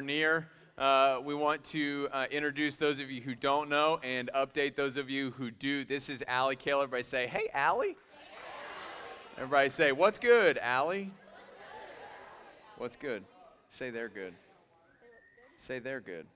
near. Uh, we want to uh, introduce those of you who don't know and update those of you who do. This is Allie Kaler. Everybody say, hey, Allie. Everybody say, what's good, Allie? What's good? Say they're good. Say they're good.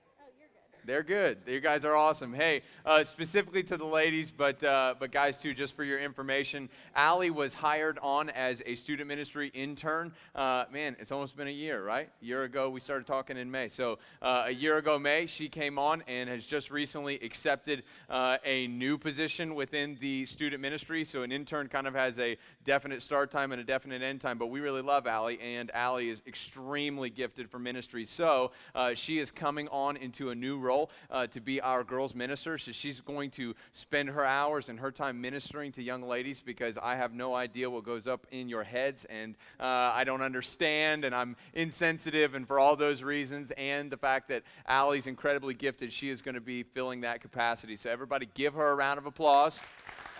They're good. You guys are awesome. Hey, uh, specifically to the ladies, but uh, but guys too. Just for your information, Allie was hired on as a student ministry intern. Uh, man, it's almost been a year, right? A year ago we started talking in May. So uh, a year ago May, she came on and has just recently accepted uh, a new position within the student ministry. So an intern kind of has a definite start time and a definite end time. But we really love Allie, and Allie is extremely gifted for ministry. So uh, she is coming on into a new role uh, to be our girls' minister. So she's going to spend her hours and her time ministering to young ladies because I have no idea what goes up in your heads and uh, I don't understand and I'm insensitive. And for all those reasons and the fact that Allie's incredibly gifted, she is going to be filling that capacity. So everybody give her a round of applause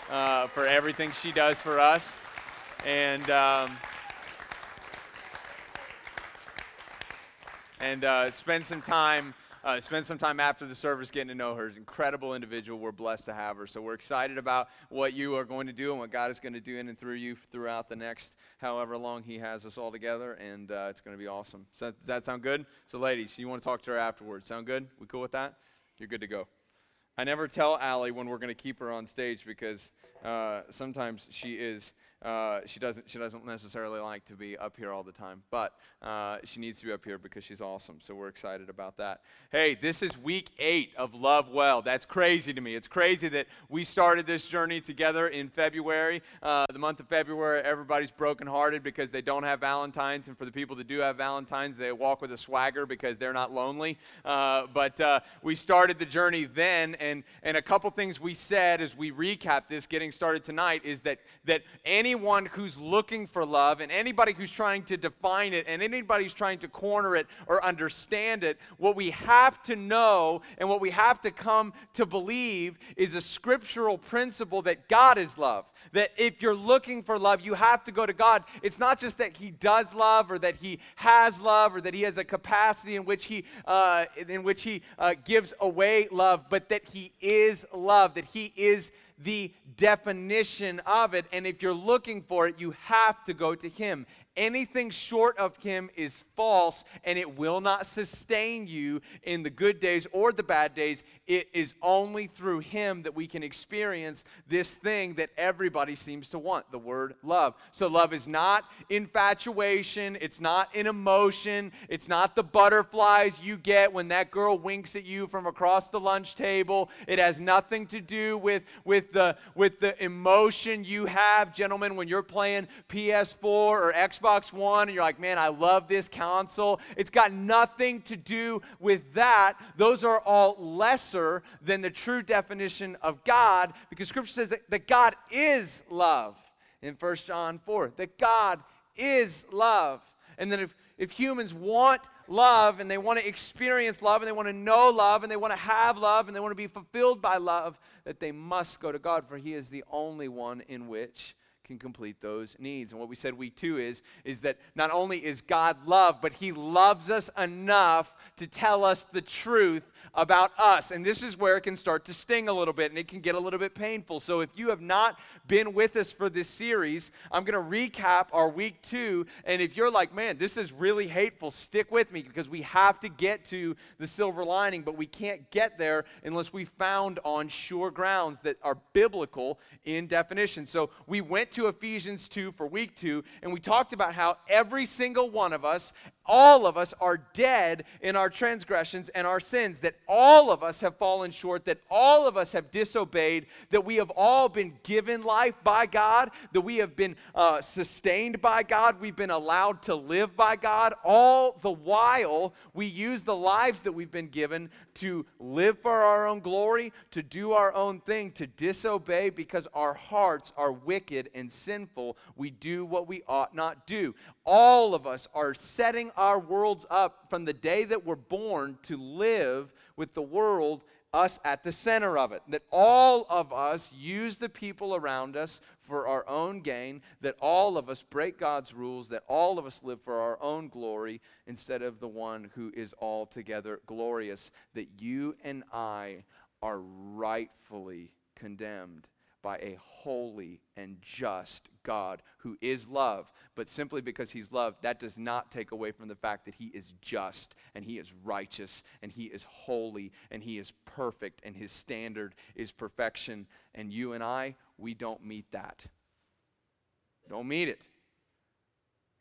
uh, for everything she does for us. And. Um, and uh, spend some time uh, spend some time after the service getting to know her. Incredible individual. We're blessed to have her. So we're excited about what you are going to do and what God is going to do in and through you throughout the next however long He has us all together. And uh, it's going to be awesome. So does that sound good? So, ladies, you want to talk to her afterwards. Sound good? We cool with that? You're good to go. I never tell Allie when we're going to keep her on stage because uh, sometimes she is uh, she doesn't she doesn't necessarily like to be up here all the time, but uh, she needs to be up here because she's awesome. So we're excited about that. Hey, this is week eight of Love Well. That's crazy to me. It's crazy that we started this journey together in February. Uh, the month of February, everybody's brokenhearted because they don't have Valentines, and for the people that do have Valentines, they walk with a swagger because they're not lonely. Uh, but we started the journey then, and and a couple things we said as we recap this, getting started tonight, is that that anyone who's looking for love and anybody who's trying to define it and anybody who's trying to corner it or understand it, what we have to know and what we have to come to believe is a scriptural principle that God is love. That if you're looking for love, you have to go to God. It's not just that He does love or that He has love or that He has a capacity in which He, uh, in which he uh, gives away love, but that He is love, that He is the definition of it. And if you're looking for it, you have to go to Him. Anything short of Him is false and it will not sustain you in the good days or the bad days. It is only through Him that we can experience this thing that everybody seems to want the word love. So, love is not infatuation, it's not an emotion, it's not the butterflies you get when that girl winks at you from across the lunch table. It has nothing to do with, with, the, with the emotion you have, gentlemen, when you're playing PS4 or Xbox Xbox One and you're like, man, I love this console. It's got nothing to do with that. Those are all lesser than the true definition of God because Scripture says that, that God is love in 1 John 4, that God is love. And then if, if humans want love and they want to experience love and they want to know love and they want to have love and they want to be fulfilled by love, that they must go to God, for He is the only one in which can complete those needs. And what we said week two is, is that not only is God love, but He loves us enough to tell us the truth about us. And this is where it can start to sting a little bit and it can get a little bit painful. So if you have not been with us for this series, I'm going to recap our week two. And if you're like, man, this is really hateful, stick with me because we have to get to the silver lining, but we can't get there unless we found on sure grounds that are biblical in definition. So we went to Ephesians 2 for week two, and we talked about how every single one of us all of us are dead in our transgressions and our sins, that all of us have fallen short, that all of us have disobeyed, that we have all been given life by God, that we have been uh, sustained by God, we've been allowed to live by God. All the while, we use the lives that we've been given to live for our own glory, to do our own thing, to disobey because our hearts are wicked and sinful. We do what we ought not do. All of us are setting our worlds up from the day that we're born to live with the world us at the center of it. That all of us use the people around us for our own gain, that all of us break God's rules, that all of us live for our own glory instead of the one who is altogether glorious. That you and I are rightfully condemned by a holy and just God who is love. But simply because he's love, that does not take away from the fact that he is just and he is righteous and he is holy and he is perfect and his standard is perfection. And you and I, we don't meet that. Don't meet it.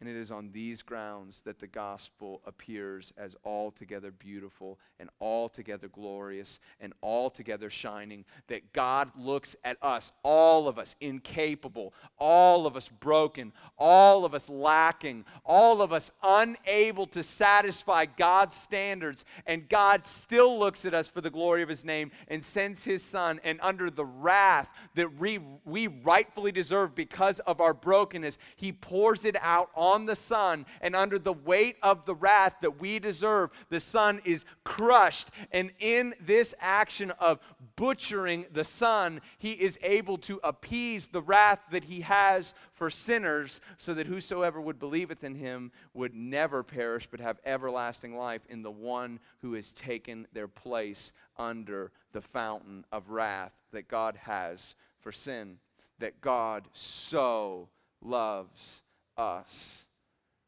And it is on these grounds that the gospel appears as altogether beautiful and altogether glorious and altogether shining. That God looks at us, all of us incapable, all of us broken, all of us lacking, all of us unable to satisfy God's standards. And God still looks at us for the glory of his name and sends his son. And under the wrath that we, we rightfully deserve because of our brokenness, he pours it out on on the Son, and under the weight of the wrath that we deserve, the Son is crushed. And in this action of butchering the Son, he is able to appease the wrath that he has for sinners, so that whosoever would believeth in him would never perish, but have everlasting life in the one who has taken their place under the fountain of wrath that God has for sin. That God so loves us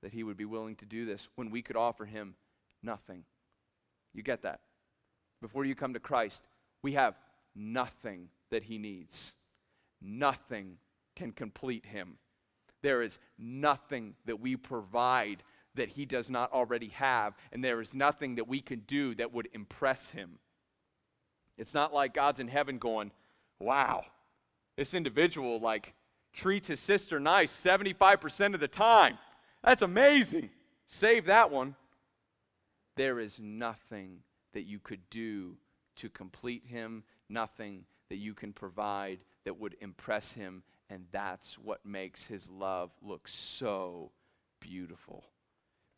that he would be willing to do this when we could offer him nothing. You get that? Before you come to Christ, we have nothing that he needs. Nothing can complete him. There is nothing that we provide that he does not already have, and there is nothing that we can do that would impress him. It's not like God's in heaven going, wow, this individual like treats his sister nice 75% of the time. That's amazing. Save that one. There is nothing that you could do to complete him, nothing that you can provide that would impress him. And that's what makes his love look so beautiful.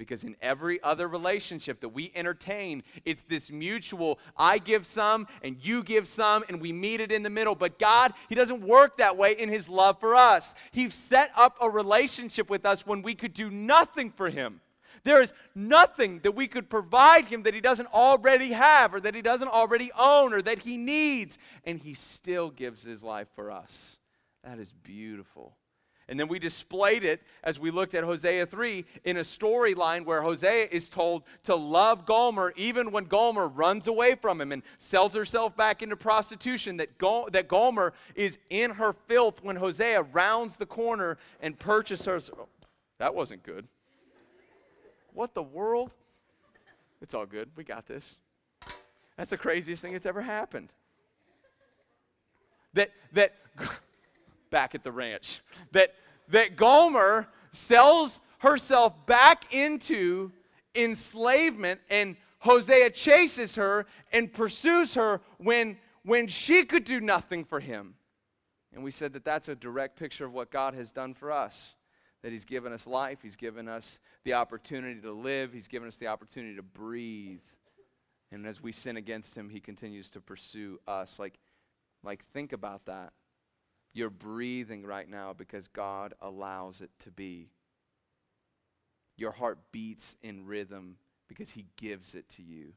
Because in every other relationship that we entertain, it's this mutual I give some and you give some, and we meet it in the middle. But God, He doesn't work that way in His love for us. He set up a relationship with us when we could do nothing for Him. There is nothing that we could provide Him that He doesn't already have, or that He doesn't already own, or that He needs, and He still gives His life for us. That is beautiful. And then we displayed it as we looked at Hosea 3 in a storyline where Hosea is told to love Gomer even when Gomer runs away from him and sells herself back into prostitution. That, Go- that Gomer is in her filth when Hosea rounds the corner and purchases her. Oh, that wasn't good. What the world? It's all good. We got this. That's the craziest thing that's ever happened. That, that, back at the ranch. That, that Gomer sells herself back into enslavement and Hosea chases her and pursues her when, when she could do nothing for him. And we said that that's a direct picture of what God has done for us. That He's given us life, He's given us the opportunity to live, He's given us the opportunity to breathe. And as we sin against Him, He continues to pursue us. Like, like think about that. You're breathing right now because God allows it to be. Your heart beats in rhythm because He gives it to you.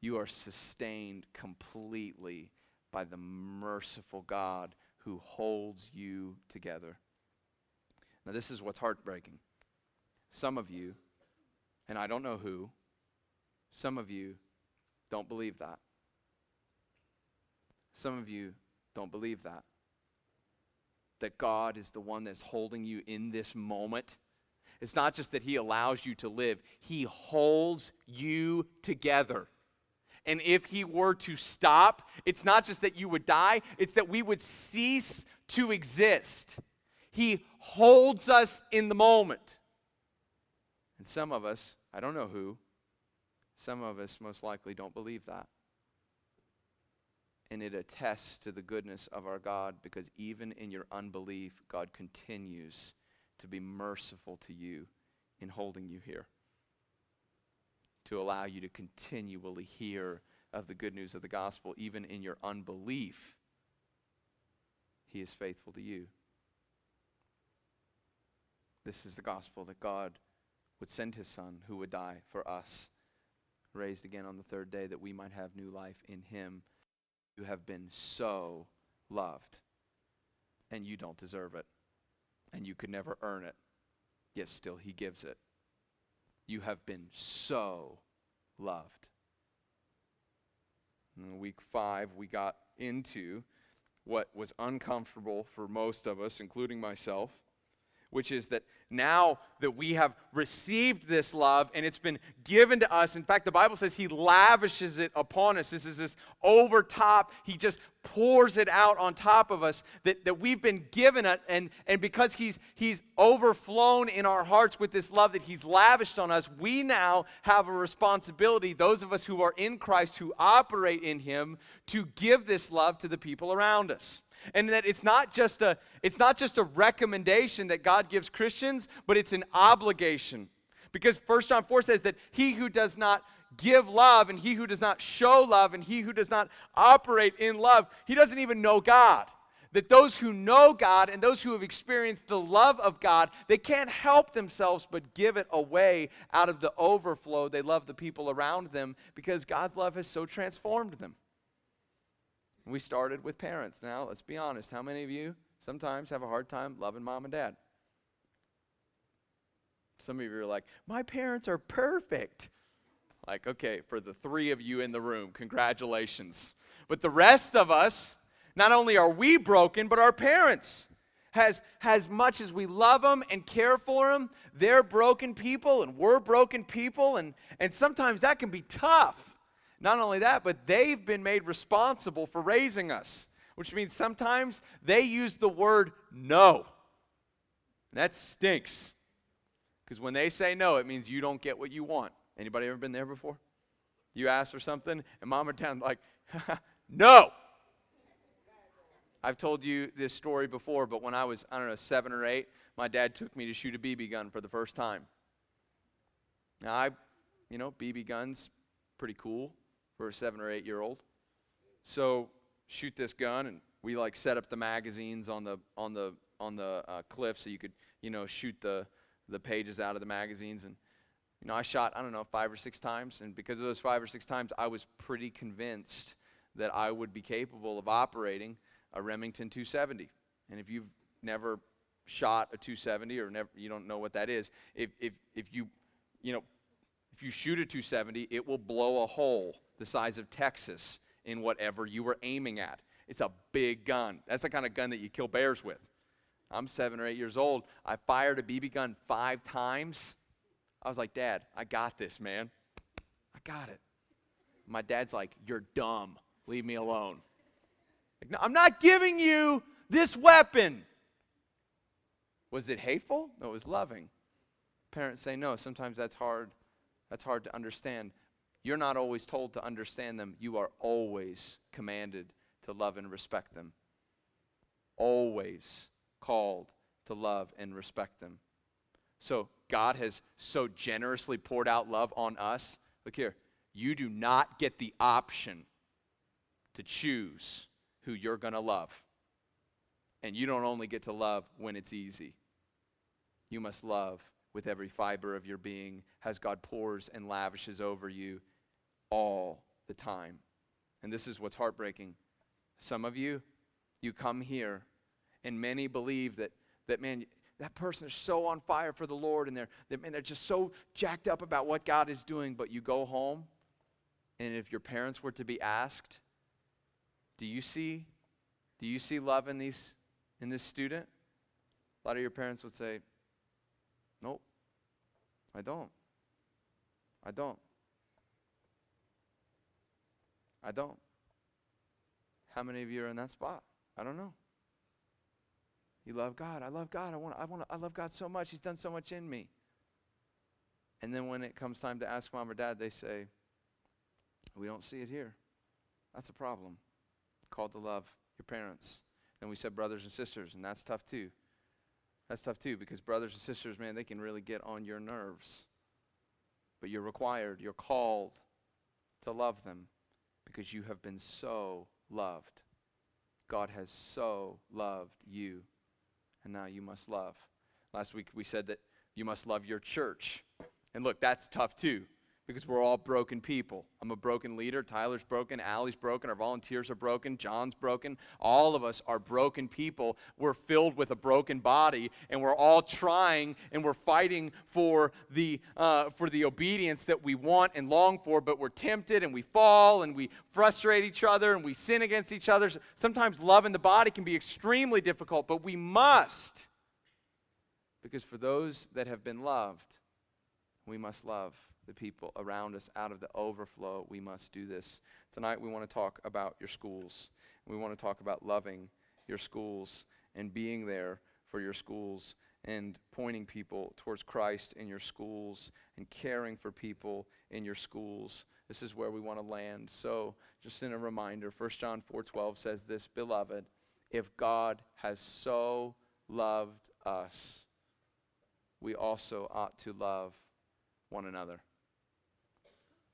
You are sustained completely by the merciful God who holds you together. Now, this is what's heartbreaking. Some of you, and I don't know who, some of you don't believe that. Some of you don't believe that that God is the one that's holding you in this moment. It's not just that He allows you to live, He holds you together. And if He were to stop, it's not just that you would die, it's that we would cease to exist. He holds us in the moment. And some of us, I don't know who, some of us most likely don't believe that and it attests to the goodness of our God because even in your unbelief, God continues to be merciful to you in holding you here, to allow you to continually hear of the good news of the gospel, even in your unbelief, he is faithful to you. This is the gospel that God would send his son who would die for us, raised again on the third day that we might have new life in him. You have been so loved, and you don't deserve it, and you could never earn it, yet still he gives it. You have been so loved. In week five, we got into what was uncomfortable for most of us, including myself, which is that now that we have received this love and it's been given to us, in fact, the Bible says He lavishes it upon us. This is this over top, He just pours it out on top of us that, that we've been given it. And, and because he's, he's overflown in our hearts with this love that He's lavished on us, we now have a responsibility, those of us who are in Christ, who operate in Him, to give this love to the people around us and that it's not just a it's not just a recommendation that God gives Christians, but it's an obligation. Because 1 John 4 says that he who does not give love and he who does not show love and he who does not operate in love, he doesn't even know God. That those who know God and those who have experienced the love of God, they can't help themselves but give it away out of the overflow. They love the people around them because God's love has so transformed them. We started with parents. Now, let's be honest. How many of you sometimes have a hard time loving mom and dad? Some of you are like, my parents are perfect. Like, okay, for the three of you in the room, congratulations. But the rest of us, not only are we broken, but our parents. Has, as much as we love them and care for them, they're broken people and we're broken people, and, and sometimes that can be tough. Not only that, but they've been made responsible for raising us, which means sometimes they use the word no. That stinks. Because when they say no, it means you don't get what you want. Anybody ever been there before? You ask for something, and mom or dad like, no. I've told you this story before, but when I was, I don't know, seven or eight, my dad took me to shoot a BB gun for the first time. Now, I, you know, BB guns, pretty cool for a seven or eight year old. So shoot this gun, and we like set up the magazines on the on the on the uh, cliff so you could you know shoot the the pages out of the magazines. And you know i shot i don't know five or six times. And because of those five or six times i was pretty convinced that i would be capable of operating a remington 270 and if you've never shot a 270 or never you don't know what that is if if if you you know if you shoot a 270 it will blow a hole the size of Texas in whatever you were aiming at. It's a big gun. That's the kind of gun that you kill bears with. I'm seven or eight years old. I fired a BB gun five times. I was like, Dad, I got this, man. I got it. My dad's like, You're dumb. Leave me alone. Like, no, I'm not giving you this weapon. Was it hateful? No, it was loving. Parents say no. Sometimes that's hard. That's hard to understand. You're not always told to understand them, you are always commanded to love and respect them. Always called to love and respect them. So, God has so generously poured out love on us. Look here, you do not get the option to choose who you're going to love. And you don't only get to love when it's easy, you must love with every fiber of your being as God pours and lavishes over you all the time. And this is what's heartbreaking. Some of you, you come here, and many believe that, that man, that person is so on fire for the Lord, and they're, they, man, they're just so jacked up about what God is doing, but you go home, and if your parents were to be asked, do you see, do you see love in, these, in this student? A lot of your parents would say, nope, I don't. I don't. I don't. How many of you are in that spot? I don't know. You love God. I love God. I want I want I love God so much. He's done so much in me. And then when it comes time to ask mom or dad, they say, "We don't see it here." That's a problem. Called to love your parents. And we said brothers and sisters, and that's tough too. That's tough too because brothers and sisters, man, they can really get on your nerves. But you're required, you're called to love them because you have been so loved. God has so loved you, and now you must love. Last week we said that you must love your church. And look, that's tough too because we're all broken people. I'm a broken leader. Tyler's broken. Allie's broken. Our volunteers are broken. John's broken. All of us are broken people. We're filled with a broken body, and we're all trying and we're fighting for the, uh, for the obedience that we want and long for, but we're tempted and we fall and we frustrate each other and we sin against each other. Sometimes love in the body can be extremely difficult, but we must. Because for those that have been loved, we must love the people around us out of the overflow. We must do this. Tonight, we want to talk about your schools. We want to talk about loving your schools and being there for your schools and pointing people towards Christ in your schools and caring for people in your schools. This is where we want to land. So, just in a reminder, 1 John 4:12 says this, "Beloved, if God has so loved us, we also ought to love one another."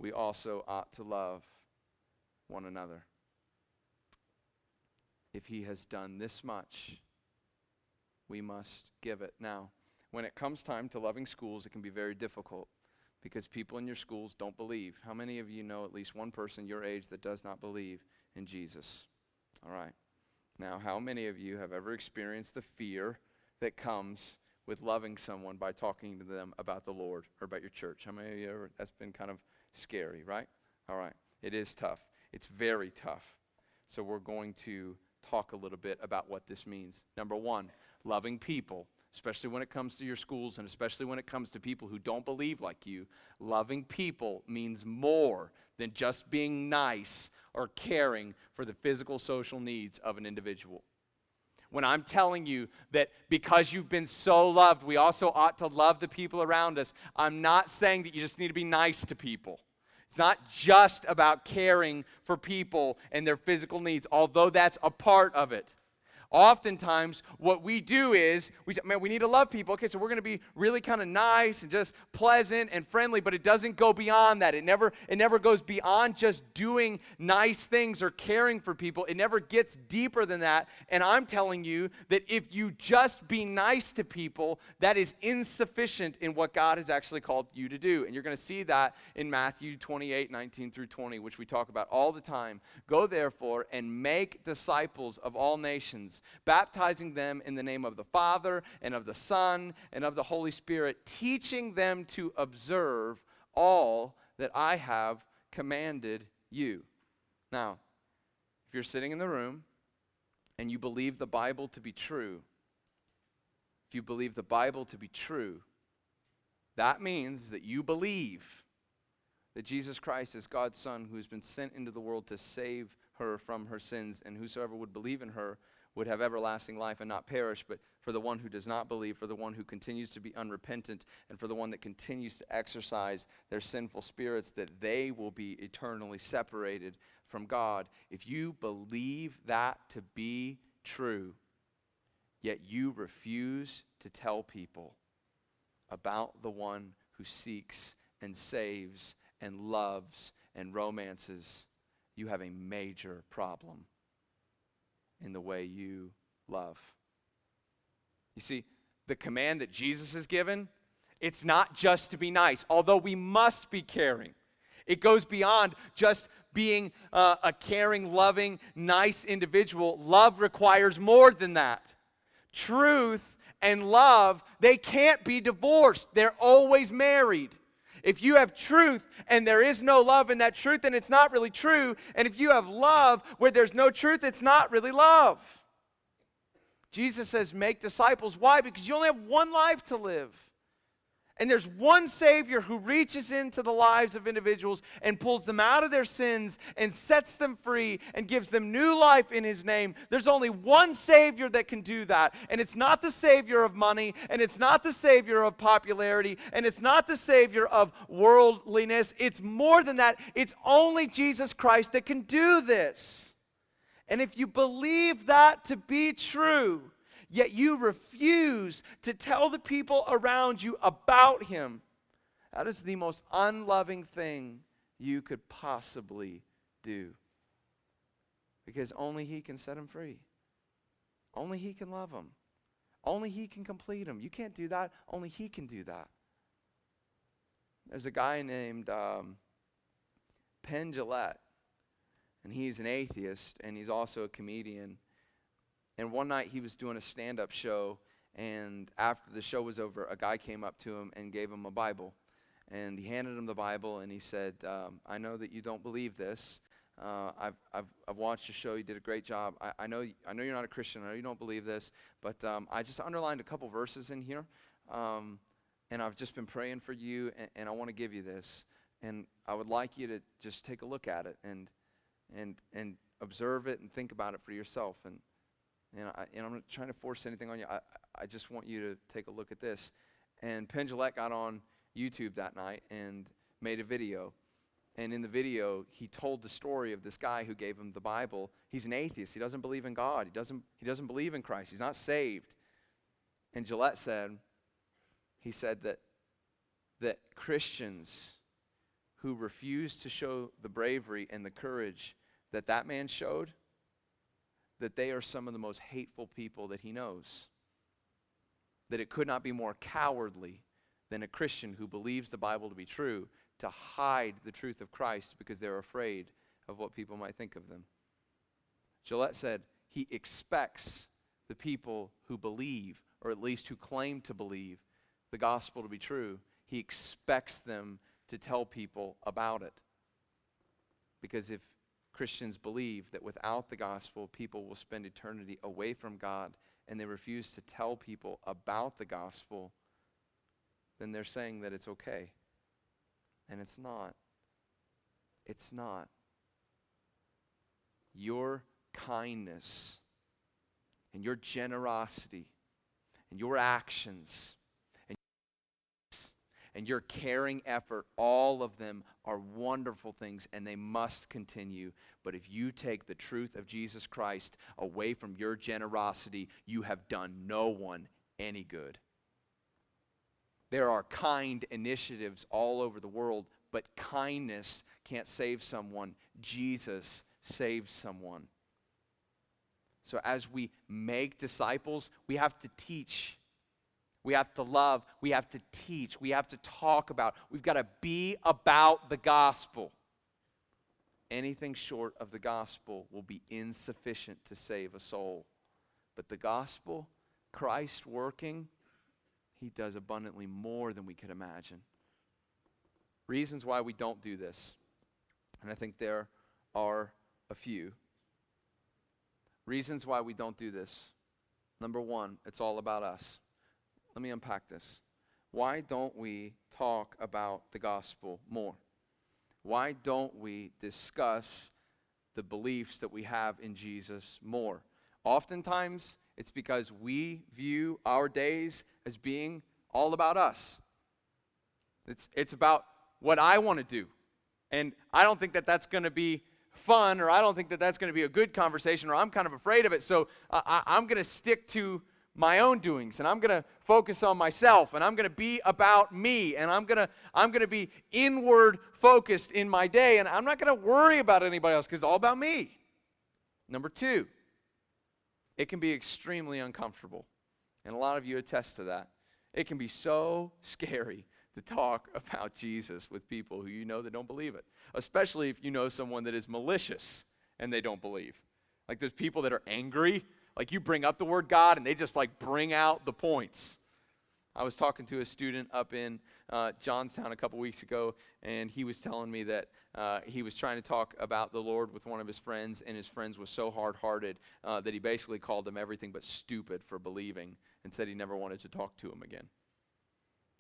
We also ought to love one another. If he has done this much, we must give it. Now, when it comes time to loving schools, it can be very difficult because people in your schools don't believe. How many of you know at least one person your age that does not believe in Jesus? All right. Now, how many of you have ever experienced the fear that comes with loving someone by talking to them about the Lord or about your church? How many of you ever, that's been kind of scary, right? All right. It is tough. It's very tough. So we're going to talk a little bit about what this means. Number one, loving people, especially when it comes to your schools and especially when it comes to people who don't believe like you. Loving people means more than just being nice or caring for the physical, social needs of an individual when I'm telling you that because you've been so loved, we also ought to love the people around us, I'm not saying that you just need to be nice to people. It's not just about caring for people and their physical needs, although that's a part of it. Oftentimes, what we do is we say, man, we need to love people. Okay, so we're going to be really kind of nice and just pleasant and friendly, but it doesn't go beyond that. It never, it never goes beyond just doing nice things or caring for people. It never gets deeper than that. And I'm telling you that if you just be nice to people, that is insufficient in what God has actually called you to do. And you're going to see that in Matthew 28, 19 through 20, which we talk about all the time. Go therefore and make disciples of all nations baptizing them in the name of the Father and of the Son and of the Holy Spirit, teaching them to observe all that I have commanded you. Now, if you're sitting in the room and you believe the Bible to be true, if you believe the Bible to be true, that means that you believe that Jesus Christ is God's Son who has been sent into the world to save her from her sins, and whosoever would believe in her would have everlasting life and not perish, but for the one who does not believe, for the one who continues to be unrepentant, and for the one that continues to exercise their sinful spirits, that they will be eternally separated from God. If you believe that to be true, yet you refuse to tell people about the one who seeks and saves and loves and romances, you have a major problem in the way you love. You see, the command that Jesus has given, it's not just to be nice, although we must be caring. It goes beyond just being uh, a caring, loving, nice individual. Love requires more than that. Truth and love, they can't be divorced, they're always married. If you have truth and there is no love in that truth, then it's not really true. And if you have love where there's no truth, it's not really love. Jesus says, make disciples. Why? Because you only have one life to live. And there's one Savior who reaches into the lives of individuals and pulls them out of their sins and sets them free and gives them new life in His name. There's only one Savior that can do that. And it's not the Savior of money, and it's not the Savior of popularity, and it's not the Savior of worldliness. It's more than that. It's only Jesus Christ that can do this. And if you believe that to be true, yet you refuse to tell the people around you about him. That is the most unloving thing you could possibly do. Because only He can set him free. Only He can love him, Only He can complete him. You can't do that. Only He can do that. There's a guy named um, Penn Jillette, and he's an atheist, and he's also a comedian. And one night he was doing a stand up show, and after the show was over, a guy came up to him and gave him a Bible. And he handed him the Bible, and he said, um, I know that you don't believe this. Uh, I've, I've, I've watched your show. You did a great job. I, I, know, I know you're not a Christian. I know you don't believe this. But um, I just underlined a couple verses in here. Um, and I've just been praying for you, and, and I want to give you this. And I would like you to just take a look at it and, and, and observe it and think about it for yourself. And, and, I, and I'm not trying to force anything on you. I, I just want you to take a look at this. And Penn Jillette got on YouTube that night and made a video. And in the video, he told the story of this guy who gave him the Bible. He's an atheist. He doesn't believe in God. He doesn't, he doesn't believe in Christ. He's not saved. And Jillette said, he said that, that Christians who refuse to show the bravery and the courage that that man showed, that they are some of the most hateful people that he knows. That it could not be more cowardly than a Christian who believes the Bible to be true to hide the truth of Christ because they're afraid of what people might think of them. Jillette said he expects the people who believe, or at least who claim to believe, the gospel to be true, he expects them to tell people about it. Because if Christians believe that without the gospel, people will spend eternity away from God and they refuse to tell people about the gospel, then they're saying that it's okay. And it's not. It's not. Your kindness and your generosity and your actions and your caring effort, all of them are wonderful things and they must continue. But if you take the truth of Jesus Christ away from your generosity, you have done no one any good. There are kind initiatives all over the world, but kindness can't save someone. Jesus saves someone. So, as we make disciples, we have to teach we have to love. We have to teach. We have to talk about. We've got to be about the gospel. Anything short of the gospel will be insufficient to save a soul. But the gospel, Christ working, he does abundantly more than we could imagine. Reasons why we don't do this. And I think there are a few. Reasons why we don't do this. Number one, it's all about us. Let me unpack this. Why don't we talk about the gospel more? Why don't we discuss the beliefs that we have in Jesus more? Oftentimes, it's because we view our days as being all about us. It's, it's about what I want to do. And I don't think that that's going to be fun, or I don't think that that's going to be a good conversation, or I'm kind of afraid of it. So I, I'm going to stick to my own doings and I'm going to focus on myself and I'm going to be about me and I'm going to I'm going to be inward focused in my day and I'm not going to worry about anybody else cuz it's all about me. Number 2. It can be extremely uncomfortable. And a lot of you attest to that. It can be so scary to talk about Jesus with people who you know that don't believe it, especially if you know someone that is malicious and they don't believe. Like there's people that are angry like you bring up the word God and they just like bring out the points. I was talking to a student up in uh, Johnstown a couple weeks ago, and he was telling me that uh, he was trying to talk about the Lord with one of his friends, and his friends was so hard hearted uh, that he basically called them everything but stupid for believing and said he never wanted to talk to him again.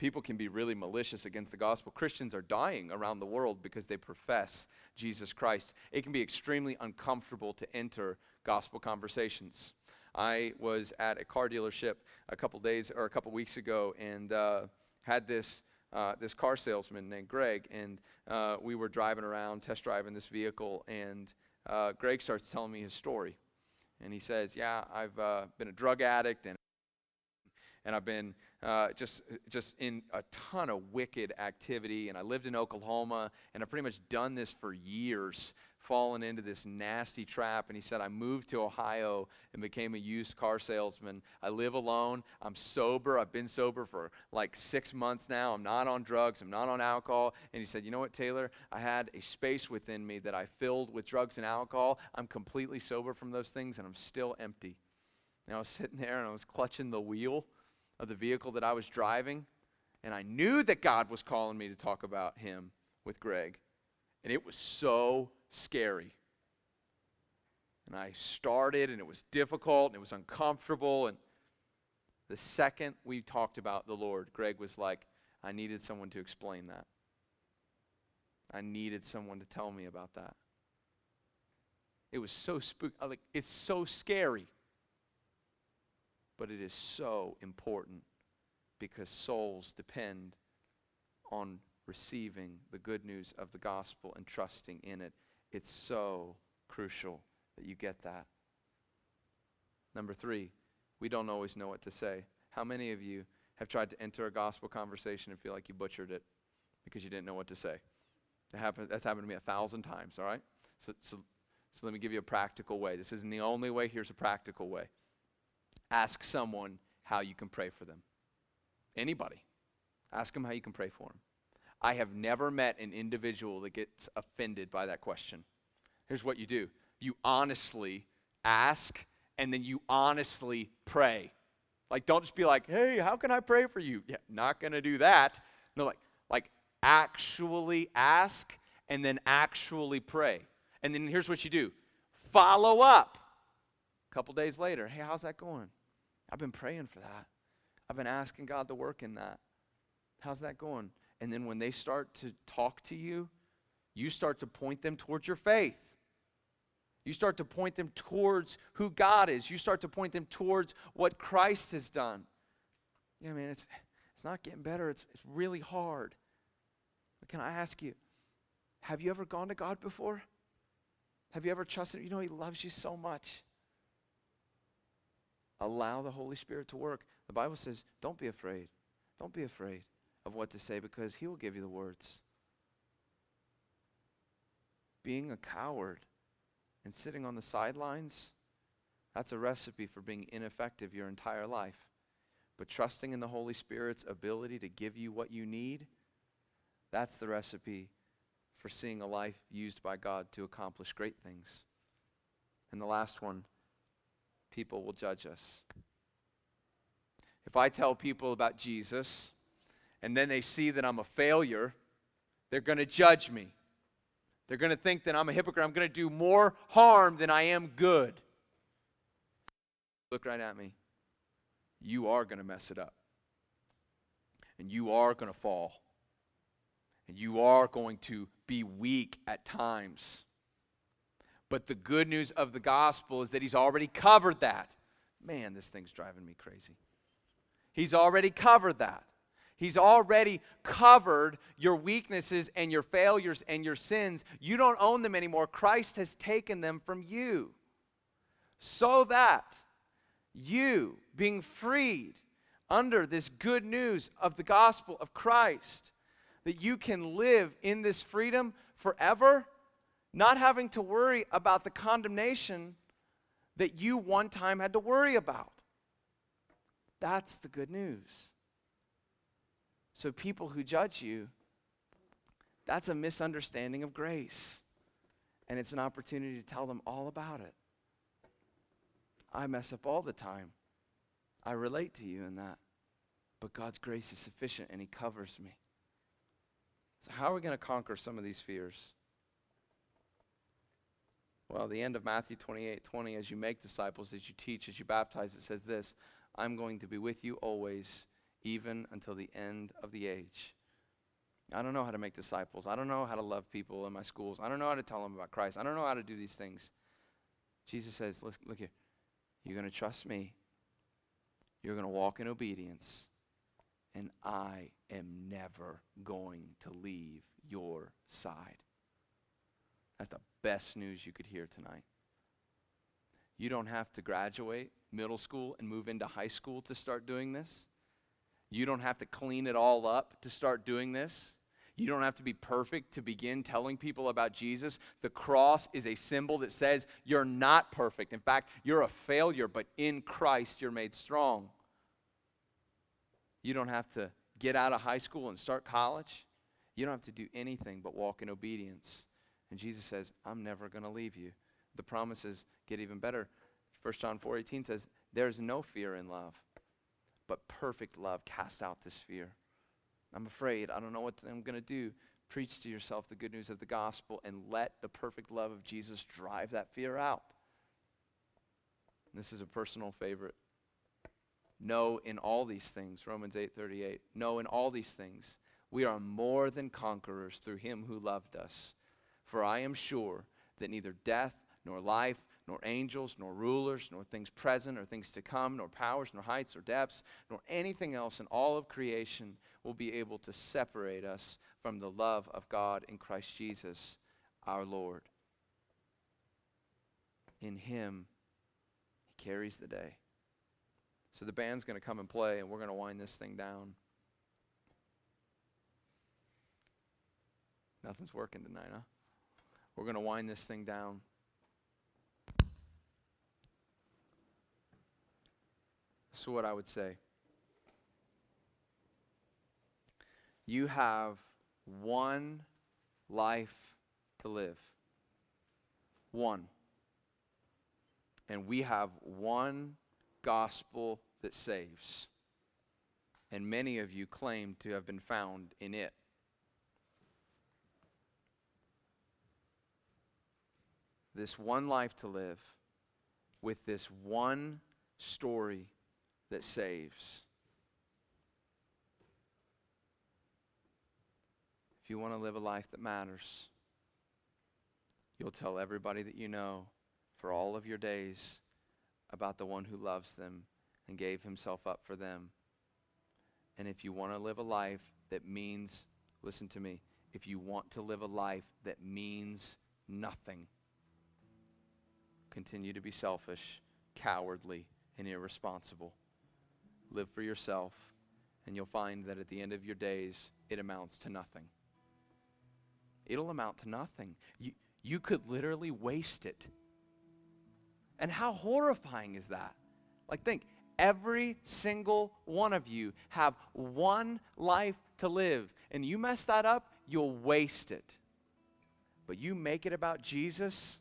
People can be really malicious against the gospel. Christians are dying around the world because they profess Jesus Christ. It can be extremely uncomfortable to enter gospel conversations. I was at a car dealership a couple days or a couple weeks ago and uh, had this. Uh, this car salesman named Greg, and uh, we were driving around, test driving this vehicle, and uh, Greg starts telling me his story. And he says, Yeah, I've uh, been a drug addict, and and I've been uh, just just in a ton of wicked activity. And I lived in Oklahoma, and I've pretty much done this for years, fallen into this nasty trap. And he said, I moved to Ohio and became a used car salesman. I live alone. I'm sober. I've been sober for like six months now. I'm not on drugs. I'm not on alcohol. And he said, You know what, Taylor? I had a space within me that I filled with drugs and alcohol. I'm completely sober from those things, and I'm still empty. And I was sitting there and I was clutching the wheel of the vehicle that I was driving, and I knew that God was calling me to talk about Him with Greg. And it was so scary. And I started, and it was difficult, and it was uncomfortable. And the second we talked about the Lord, Greg was like, I needed someone to explain that. I needed someone to tell me about that. It was so spooky. Like, it's so scary but it is so important because souls depend on receiving the good news of the gospel and trusting in it. It's so crucial that you get that. Number three, we don't always know what to say. How many of you have tried to enter a gospel conversation and feel like you butchered it because you didn't know what to say? Happened, that's happened to me a thousand times, all right? So, so, so let me give you a practical way. This isn't the only way, here's a practical way ask someone how you can pray for them. Anybody. Ask them how you can pray for them. I have never met an individual that gets offended by that question. Here's what you do you honestly ask, and then you honestly pray. Like, don't just be like, hey, how can I pray for you? Yeah, not gonna do that. No, like, like actually ask and then actually pray. And then here's what you do follow up. A couple days later, hey, how's that going? I've been praying for that. I've been asking God to work in that. How's that going? And then when they start to talk to you, you start to point them towards your faith. You start to point them towards who God is. You start to point them towards what Christ has done. Yeah, man, it's, it's not getting better. It's, it's really hard. But can I ask you, have you ever gone to God before? Have you ever trusted? You know, He loves you so much. Allow the Holy Spirit to work. The Bible says, don't be afraid. Don't be afraid of what to say because He will give you the words. Being a coward and sitting on the sidelines, that's a recipe for being ineffective your entire life. But trusting in the Holy Spirit's ability to give you what you need, that's the recipe for seeing a life used by God to accomplish great things. And the last one people will judge us. If I tell people about Jesus and then they see that I'm a failure, they're going to judge me. They're going to think that I'm a hypocrite. I'm going to do more harm than I am good. Look right at me. You are going to mess it up. And you are going to fall. And you are going to be weak at times. But the good news of the gospel is that he's already covered that. Man, this thing's driving me crazy. He's already covered that. He's already covered your weaknesses and your failures and your sins. You don't own them anymore. Christ has taken them from you. So that you, being freed under this good news of the gospel of Christ, that you can live in this freedom forever not having to worry about the condemnation that you one time had to worry about. That's the good news. So, people who judge you, that's a misunderstanding of grace. And it's an opportunity to tell them all about it. I mess up all the time. I relate to you in that. But God's grace is sufficient and He covers me. So, how are we going to conquer some of these fears? Well, the end of Matthew 28 20, as you make disciples, as you teach, as you baptize, it says this I'm going to be with you always, even until the end of the age. I don't know how to make disciples. I don't know how to love people in my schools. I don't know how to tell them about Christ. I don't know how to do these things. Jesus says, Look, here. You're going to trust me. You're going to walk in obedience. And I am never going to leave your side. That's the best news you could hear tonight. You don't have to graduate middle school and move into high school to start doing this. You don't have to clean it all up to start doing this. You don't have to be perfect to begin telling people about Jesus. The cross is a symbol that says you're not perfect. In fact, you're a failure, but in Christ you're made strong. You don't have to get out of high school and start college. You don't have to do anything but walk in obedience. And Jesus says, I'm never going to leave you. The promises get even better. 1 John 4:18 says, "There's no fear in love, but perfect love casts out this fear." I'm afraid. I don't know what I'm going to do. Preach to yourself the good news of the gospel and let the perfect love of Jesus drive that fear out. This is a personal favorite. Know in all these things, Romans 8:38. Know in all these things, we are more than conquerors through him who loved us. For I am sure that neither death nor life nor angels, nor rulers, nor things present, or things to come, nor powers, nor heights, or depths, nor anything else in all of creation will be able to separate us from the love of God in Christ Jesus our Lord. In Him, He carries the day. So the band's going to come and play, and we're going to wind this thing down. Nothing's working tonight, huh? We're going to wind this thing down. So, what I would say you have one life to live. One. And we have one gospel that saves. And many of you claim to have been found in it. This one life to live with this one story that saves. If you want to live a life that matters, you'll tell everybody that you know for all of your days about the one who loves them and gave himself up for them. And if you want to live a life that means, listen to me, if you want to live a life that means nothing, continue to be selfish, cowardly, and irresponsible live for yourself, and you'll find that at the end of your days, it amounts to nothing. It'll amount to nothing. You, you could literally waste it. And how horrifying is that? Like, think every single one of you have one life to live, and you mess that up, you'll waste it. But you make it about Jesus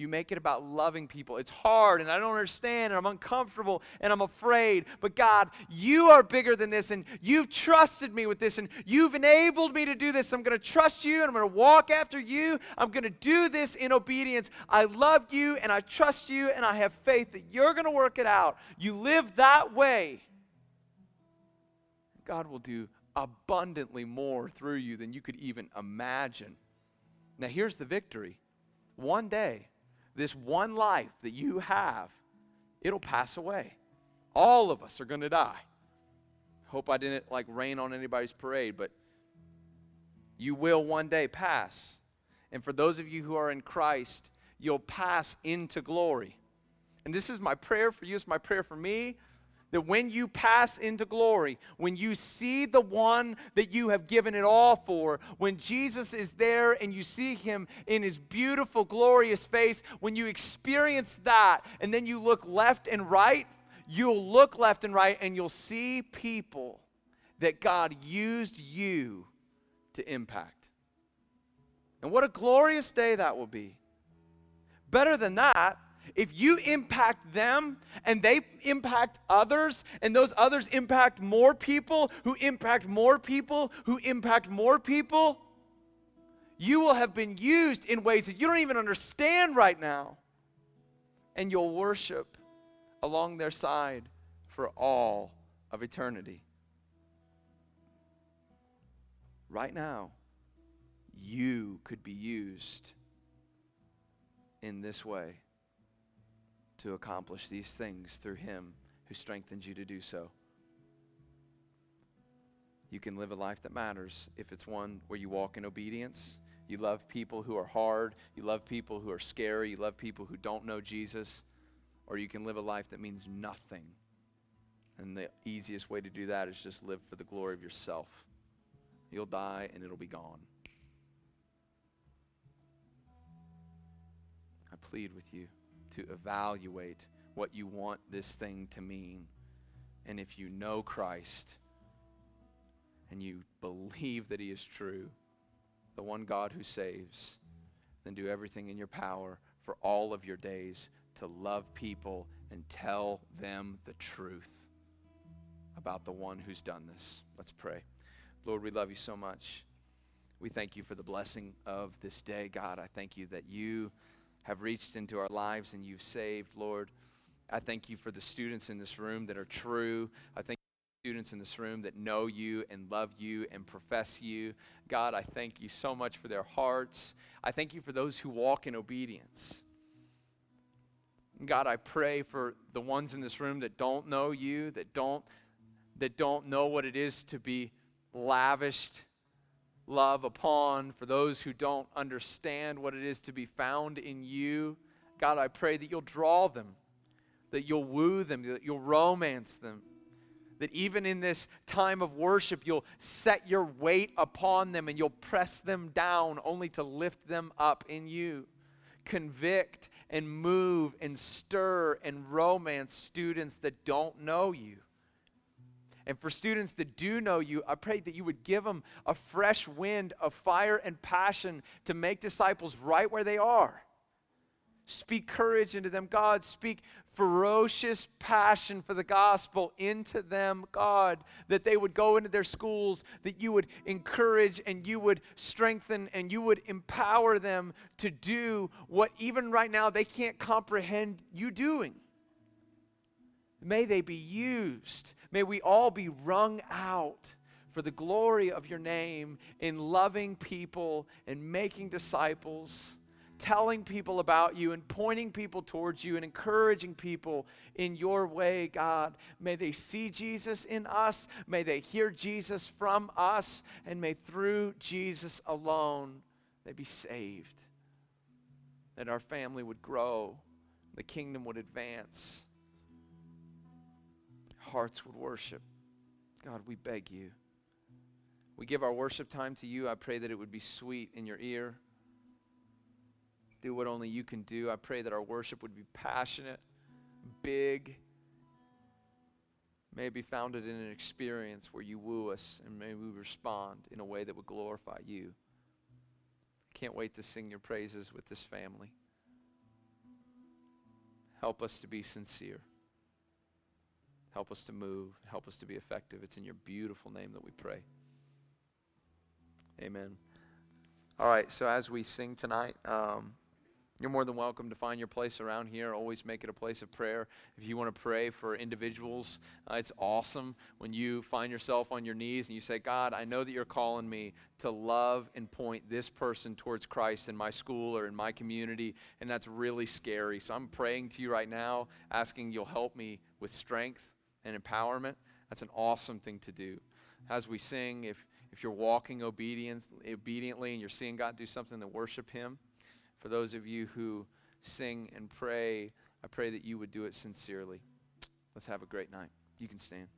you make it about loving people. It's hard and I don't understand and I'm uncomfortable and I'm afraid. But God, you are bigger than this and you've trusted me with this and you've enabled me to do this. I'm going to trust you and I'm going to walk after you. I'm going to do this in obedience. I love you and I trust you and I have faith that you're going to work it out. You live that way. God will do abundantly more through you than you could even imagine. Now, here's the victory. One day, this one life that you have, it'll pass away. All of us are going to die. Hope I didn't like rain on anybody's parade, but you will one day pass. And for those of you who are in Christ, you'll pass into glory. And this is my prayer for you, it's my prayer for me that when you pass into glory, when you see the one that you have given it all for, when Jesus is there and you see him in his beautiful, glorious face, when you experience that and then you look left and right, you'll look left and right and you'll see people that God used you to impact. And what a glorious day that will be. Better than that, if you impact them and they impact others, and those others impact more people, who impact more people, who impact more people, you will have been used in ways that you don't even understand right now. And you'll worship along their side for all of eternity. Right now, you could be used in this way to accomplish these things through Him who strengthens you to do so. You can live a life that matters if it's one where you walk in obedience. You love people who are hard. You love people who are scary. You love people who don't know Jesus. Or you can live a life that means nothing And the easiest way to do that is just live for the glory of yourself. You'll die and it'll be gone. I plead with you to evaluate what you want this thing to mean. And if you know Christ and you believe that He is true, the one God who saves, then do everything in your power for all of your days to love people and tell them the truth about the one who's done this. Let's pray. Lord, we love you so much. We thank you for the blessing of this day, God. I thank you that you have reached into our lives and you've saved, Lord. I thank you for the students in this room that are true. I thank students in this room that know you and love you and profess you. God, I thank you so much for their hearts. I thank you for those who walk in obedience. God, I pray for the ones in this room that don't know you, that don't that don't know what it is to be lavished love upon, for those who don't understand what it is to be found in you. God, I pray that you'll draw them, that you'll woo them, that you'll romance them, that even in this time of worship, you'll set your weight upon them and you'll press them down only to lift them up in you. Convict and move and stir and romance students that don't know you. And for students that do know you, I pray that you would give them a fresh wind of fire and passion to make disciples right where they are. Speak courage into them, God. Speak ferocious passion for the gospel into them, God, that they would go into their schools, that you would encourage and you would strengthen and you would empower them to do what even right now they can't comprehend you doing. May they be used. May we all be wrung out for the glory of your name in loving people and making disciples, telling people about you and pointing people towards you and encouraging people in your way, God. May they see Jesus in us. May they hear Jesus from us. And may through Jesus alone they be saved. That our family would grow, the kingdom would advance hearts would worship. God, we beg you. We give our worship time to you. I pray that it would be sweet in your ear. Do what only you can do. I pray that our worship would be passionate, big, maybe founded in an experience where you woo us and may we respond in a way that would glorify you. Can't wait to sing your praises with this family. Help us to be sincere. Help us to move. Help us to be effective. It's in your beautiful name that we pray. Amen. All right, so as we sing tonight, um, you're more than welcome to find your place around here. Always make it a place of prayer. If you want to pray for individuals, uh, it's awesome when you find yourself on your knees and you say, God, I know that you're calling me to love and point this person towards Christ in my school or in my community, and that's really scary. So I'm praying to you right now, asking you'll help me with strength and empowerment, that's an awesome thing to do. As we sing, if, if you're walking obedience, obediently and you're seeing God do something to worship Him, for those of you who sing and pray, I pray that you would do it sincerely. Let's have a great night. You can stand.